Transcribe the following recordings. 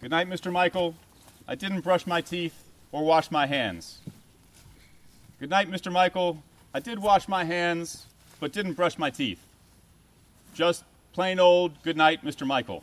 Good night, Mr. Michael. I didn't brush my teeth or wash my hands. Good night, Mr. Michael. I did wash my hands, but didn't brush my teeth. Just plain old good night, Mr. Michael.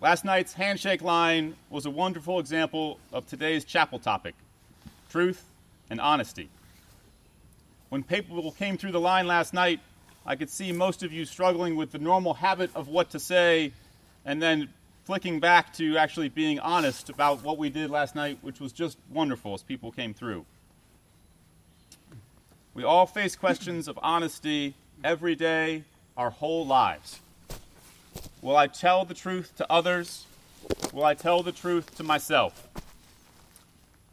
Last night's handshake line was a wonderful example of today's chapel topic truth and honesty. When people came through the line last night, I could see most of you struggling with the normal habit of what to say and then flicking back to actually being honest about what we did last night, which was just wonderful as people came through. We all face questions of honesty every day, our whole lives. Will I tell the truth to others? Will I tell the truth to myself?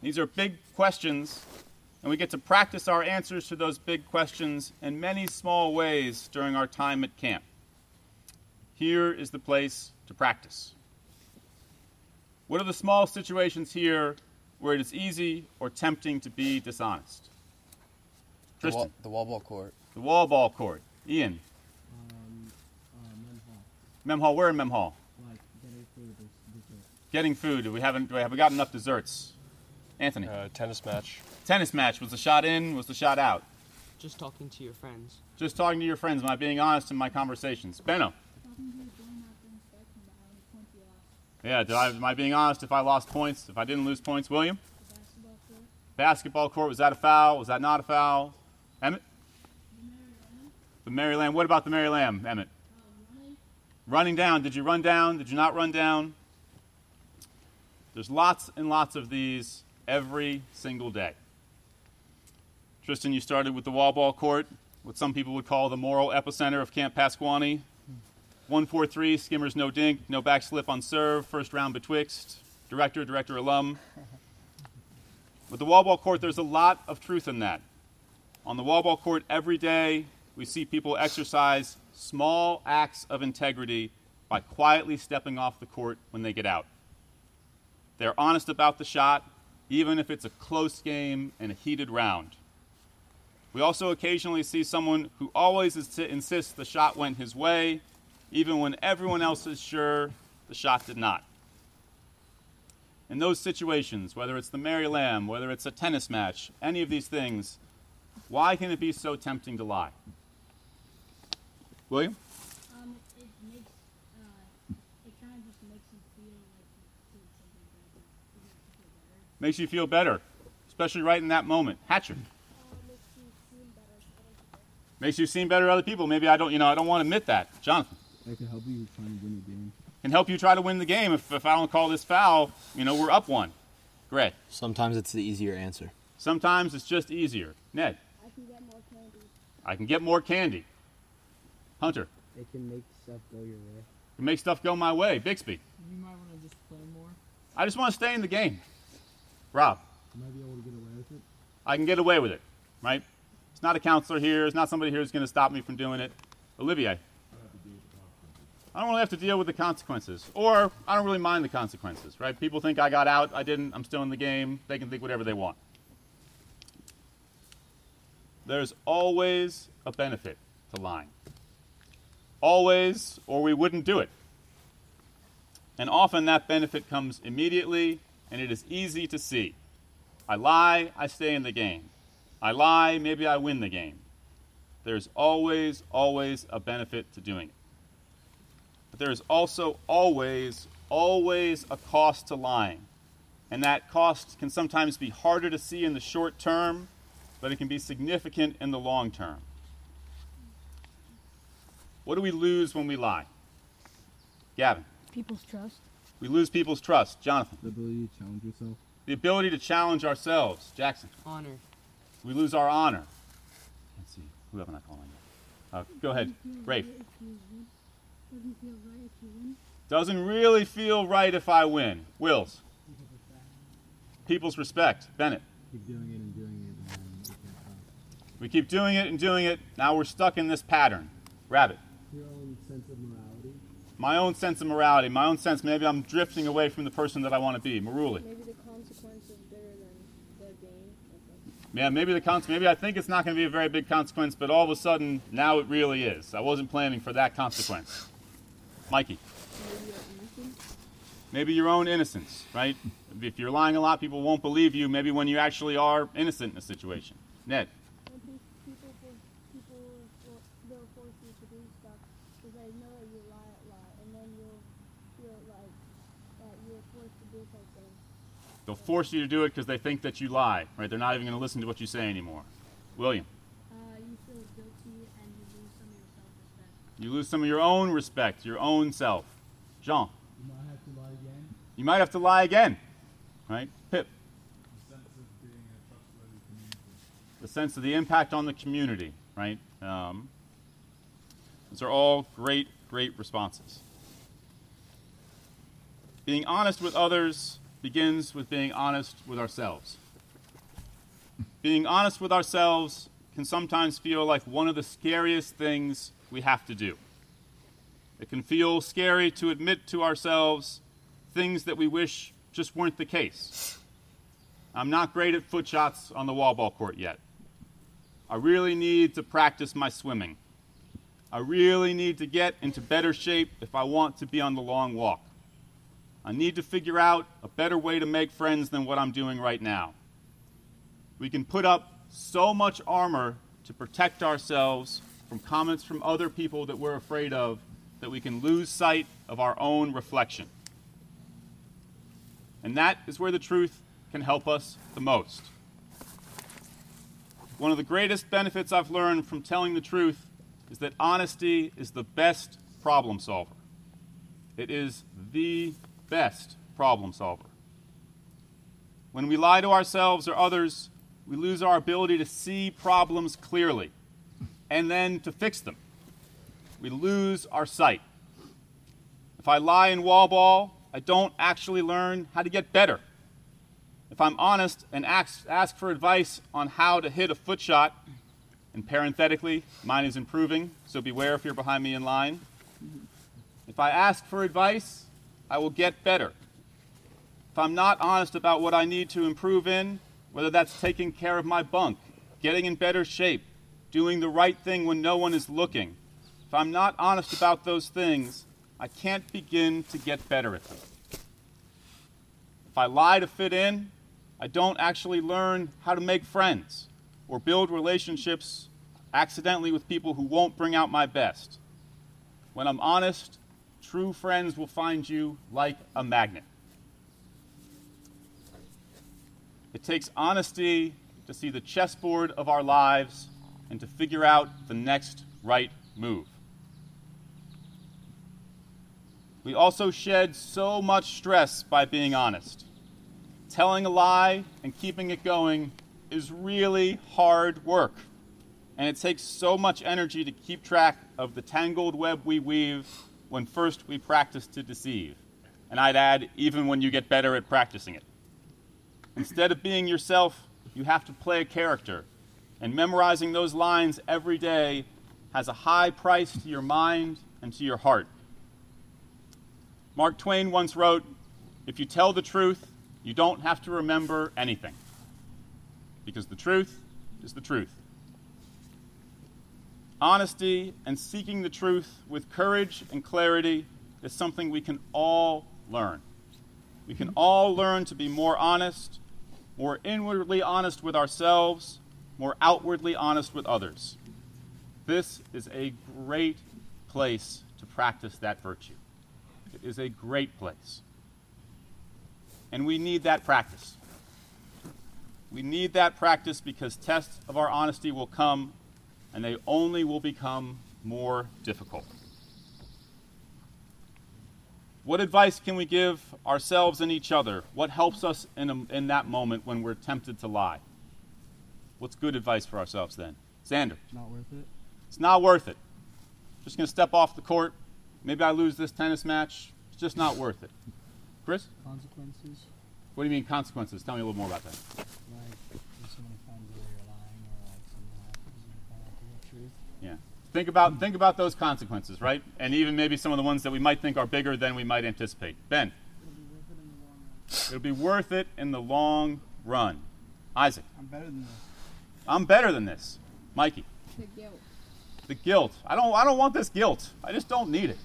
These are big questions, and we get to practice our answers to those big questions in many small ways during our time at camp. Here is the place to practice. What are the small situations here where it is easy or tempting to be dishonest? The Tristan, wall, the wall ball court. the wall ball court. Ian, Um, uh, men's hall. Mem Hall. Where in Mem Hall? Like getting food dessert. Getting food. Do we haven't? Do we have we got enough desserts? Anthony, Uh, tennis match. tennis match. Was the shot in? Was the shot out? Just talking to your friends. Just talking to your friends. Am I being honest in my conversations? Benno. Yeah, did I, am I being honest if I lost points? If I didn't lose points? William? Basketball court. Was that a foul? Was that not a foul? Emmett? The Mary Lamb. What about the Mary Lamb, Emmett? Running down. Did you run down? Did you not run down? There's lots and lots of these every single day. Tristan, you started with the wall ball court, what some people would call the moral epicenter of Camp Pasquaney. 143, skimmers no dink, no backslip on serve, first round betwixt, director, director alum. With the wall ball court, there's a lot of truth in that. On the wall ball court, every day, we see people exercise small acts of integrity by quietly stepping off the court when they get out. They're honest about the shot, even if it's a close game and a heated round. We also occasionally see someone who always is- insists the shot went his way, even when everyone else is sure the shot did not. In those situations, whether it's the Mary Lamb, whether it's a tennis match, any of these things, why can it be so tempting to lie? William? Um, it, makes, uh, it kind of just makes you feel like something makes you feel better. Makes you feel better, especially right in that moment. Hatcher. Uh, makes you feel better. better. Makes you seem better to other people. Maybe I don't, you know, I don't want to admit that. Jonathan. That could help you trying to win the game. Can help you try to win the game. If, if I don't call this foul, you know, we're up one. Great. Sometimes it's the easier answer. Sometimes it's just easier. Ned, I can get more candy. I can get more candy. Hunter, It can make stuff go your way. can make stuff go my way. Bixby, You might want to just play more. I just want to stay in the game. Rob, You might be able to get away with it. I can get away with it, right? It's not a counselor here. It's not somebody here who's going to stop me from doing it. Olivier, I don't really have to deal with the consequences, or I don't really mind the consequences, right? People think I got out, I didn't, I'm still in the game. They can think whatever they want. There's always a benefit to lying. Always, or we wouldn't do it. And often that benefit comes immediately, and it is easy to see. I lie, I stay in the game. I lie, maybe I win the game. There's always, always a benefit to doing it. But there is also always, always a cost to lying. And that cost can sometimes be harder to see in the short term, but it can be significant in the long term. What do we lose when we lie? Gavin. People's trust. We lose people's trust. Jonathan. The ability to challenge yourself. The ability to challenge ourselves. Jackson. Honor. We lose our honor. Let's see. Who am I calling? Uh, go ahead. Rafe. Doesn't feel right if you win. Doesn't really feel right if I win. Wills. People's respect. Bennett. Keep doing it and doing it, and you can't stop. We keep doing it and doing it. Now we're stuck in this pattern. Rabbit. Your own sense of morality. My own sense of morality. My own sense. Maybe I'm drifting away from the person that I want to be. Maruli. Maybe the consequence is bigger than the gain. Yeah, maybe the cons- maybe I think it's not going to be a very big consequence, but all of a sudden now it really is. I wasn't planning for that consequence. Mikey. Maybe your own innocence, right? If you're lying a lot, people won't believe you. Maybe when you actually are innocent in a situation. Ned. They'll force you to do it because they think that you lie, right? They're not even going to listen to what you say anymore. William. Uh, you feel guilty and you lose some of your self-respect. You lose some of your own respect, your own self. Jean. You might have to lie again. You might have to lie again, right? Pip. The sense of being a trustworthy community. The sense of the impact on the community, right? Um, those are all great, great responses. Being honest with others begins with being honest with ourselves. Being honest with ourselves can sometimes feel like one of the scariest things we have to do. It can feel scary to admit to ourselves things that we wish just weren't the case. I'm not great at foot shots on the wall ball court yet. I really need to practice my swimming. I really need to get into better shape if I want to be on the long walk. I need to figure out a better way to make friends than what I'm doing right now. We can put up so much armor to protect ourselves from comments from other people that we're afraid of that we can lose sight of our own reflection. And that is where the truth can help us the most. One of the greatest benefits I've learned from telling the truth is that honesty is the best problem solver. It is the best problem solver. When we lie to ourselves or others, we lose our ability to see problems clearly and then to fix them. We lose our sight. If I lie in wall ball, I don't actually learn how to get better. If I'm honest and ask, ask for advice on how to hit a foot shot, and parenthetically, mine is improving, so beware if you're behind me in line. If I ask for advice, I will get better. If I'm not honest about what I need to improve in, whether that's taking care of my bunk, getting in better shape, doing the right thing when no one is looking, if I'm not honest about those things, I can't begin to get better at them. If I lie to fit in, I don't actually learn how to make friends or build relationships accidentally with people who won't bring out my best. When I'm honest, true friends will find you like a magnet. It takes honesty to see the chessboard of our lives and to figure out the next right move. We also shed so much stress by being honest. Telling a lie and keeping it going is really hard work. And it takes so much energy to keep track of the tangled web we weave when first we practice to deceive. And I'd add, even when you get better at practicing it. Instead of being yourself, you have to play a character. And memorizing those lines every day has a high price to your mind and to your heart. Mark Twain once wrote If you tell the truth, you don't have to remember anything. Because the truth is the truth. Honesty and seeking the truth with courage and clarity is something we can all learn. We can all learn to be more honest, more inwardly honest with ourselves, more outwardly honest with others. This is a great place to practice that virtue. It is a great place. And we need that practice. We need that practice because tests of our honesty will come, and they only will become more difficult. What advice can we give ourselves and each other? What helps us in, a, in that moment when we're tempted to lie? What's good advice for ourselves then? Xander. It's Not worth it. It's not worth it. Just going to step off the court. Maybe I lose this tennis match. It's just not worth it. Chris? Consequences. What do you mean consequences? Tell me a little more about that. Like if someone finds out you're lying or like something happens and you find out the truth. Yeah. Think about think about those consequences, right? And even maybe some of the ones that we might think are bigger than we might anticipate. Ben. It'll be worth it in the long run. Isaac. I'm better than this. I'm better than this. Mikey. The guilt. The guilt. I don't I don't want this guilt. I just don't need it.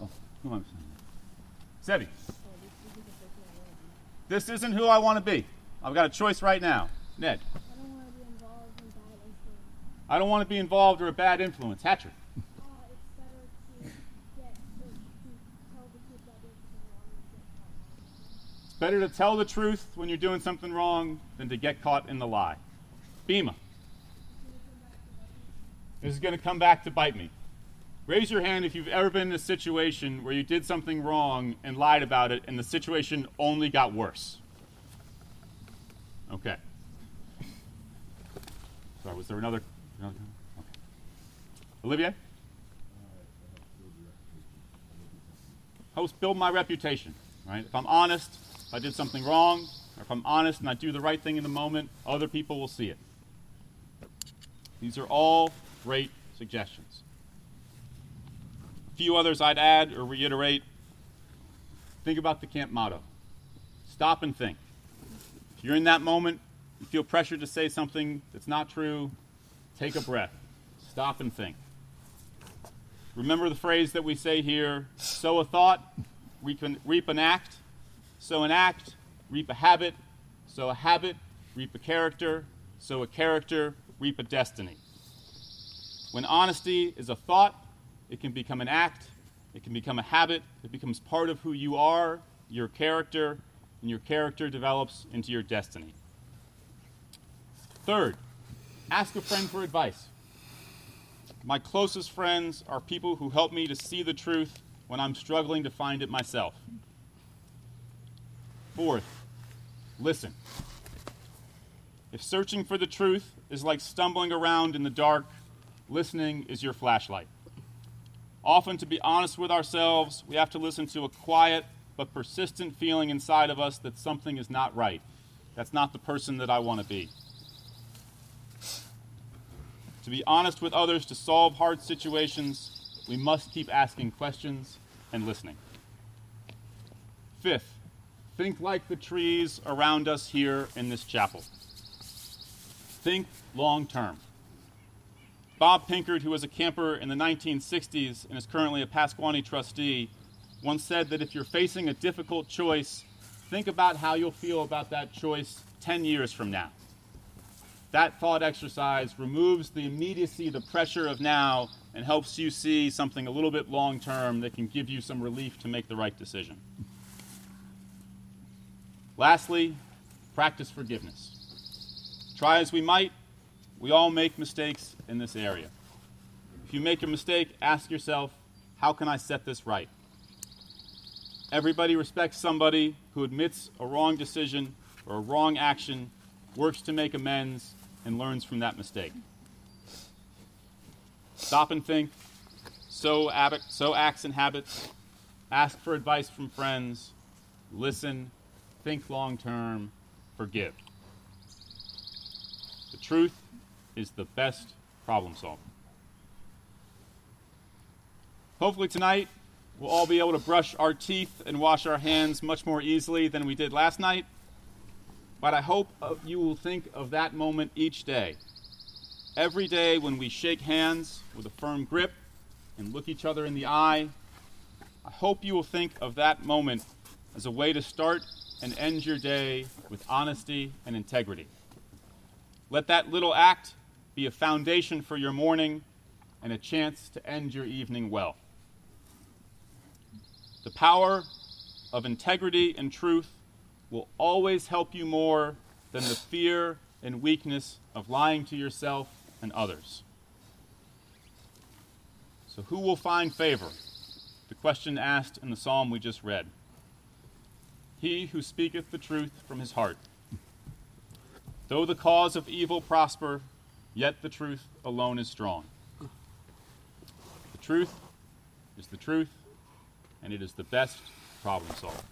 Oh, who am I saying? Sebi. This isn't who I want to be. I've got a choice right now. Ned, I don't want to be involved in bad influence. I don't want to be involved or a bad influence. Hatcher, it's better to tell the truth when you're doing something wrong than to get caught in the lie. Bima, this is going to come back to bite me. Raise your hand if you've ever been in a situation where you did something wrong and lied about it, and the situation only got worse. Okay. Sorry, was there another? Okay. Olivier? Helps build my reputation, right? If I'm honest, if I did something wrong, or if I'm honest and I do the right thing in the moment, other people will see it. These are all great suggestions. A few others I'd add or reiterate. Think about the camp motto stop and think. If you're in that moment, you feel pressured to say something that's not true, take a breath. Stop and think. Remember the phrase that we say here sow a thought, reap an, reap an act, sow an act, reap a habit, sow a habit, reap a character, sow a character, reap a destiny. When honesty is a thought, it can become an act, it can become a habit, it becomes part of who you are, your character, and your character develops into your destiny. Third, ask a friend for advice. My closest friends are people who help me to see the truth when I'm struggling to find it myself. Fourth, listen. If searching for the truth is like stumbling around in the dark, listening is your flashlight. Often, to be honest with ourselves, we have to listen to a quiet but persistent feeling inside of us that something is not right. That's not the person that I want to be. To be honest with others, to solve hard situations, we must keep asking questions and listening. Fifth, think like the trees around us here in this chapel. Think long term. Bob Pinkard, who was a camper in the 1960s and is currently a Pasquaney trustee, once said that if you're facing a difficult choice, think about how you'll feel about that choice 10 years from now. That thought exercise removes the immediacy, the pressure of now, and helps you see something a little bit long term that can give you some relief to make the right decision. Lastly, practice forgiveness. Try as we might, we all make mistakes in this area. If you make a mistake, ask yourself, how can I set this right? Everybody respects somebody who admits a wrong decision or a wrong action, works to make amends, and learns from that mistake. Stop and think, sow, habit, sow acts and habits, ask for advice from friends, listen, think long term, forgive. The truth is the best problem solver. Hopefully, tonight we'll all be able to brush our teeth and wash our hands much more easily than we did last night. But I hope you will think of that moment each day. Every day when we shake hands with a firm grip and look each other in the eye, I hope you will think of that moment as a way to start and end your day with honesty and integrity. Let that little act be a foundation for your morning and a chance to end your evening well. The power of integrity and truth will always help you more than the fear and weakness of lying to yourself and others. So, who will find favor? The question asked in the psalm we just read. He who speaketh the truth from his heart. Though the cause of evil prosper, yet the truth alone is strong. The truth is the truth, and it is the best problem solver.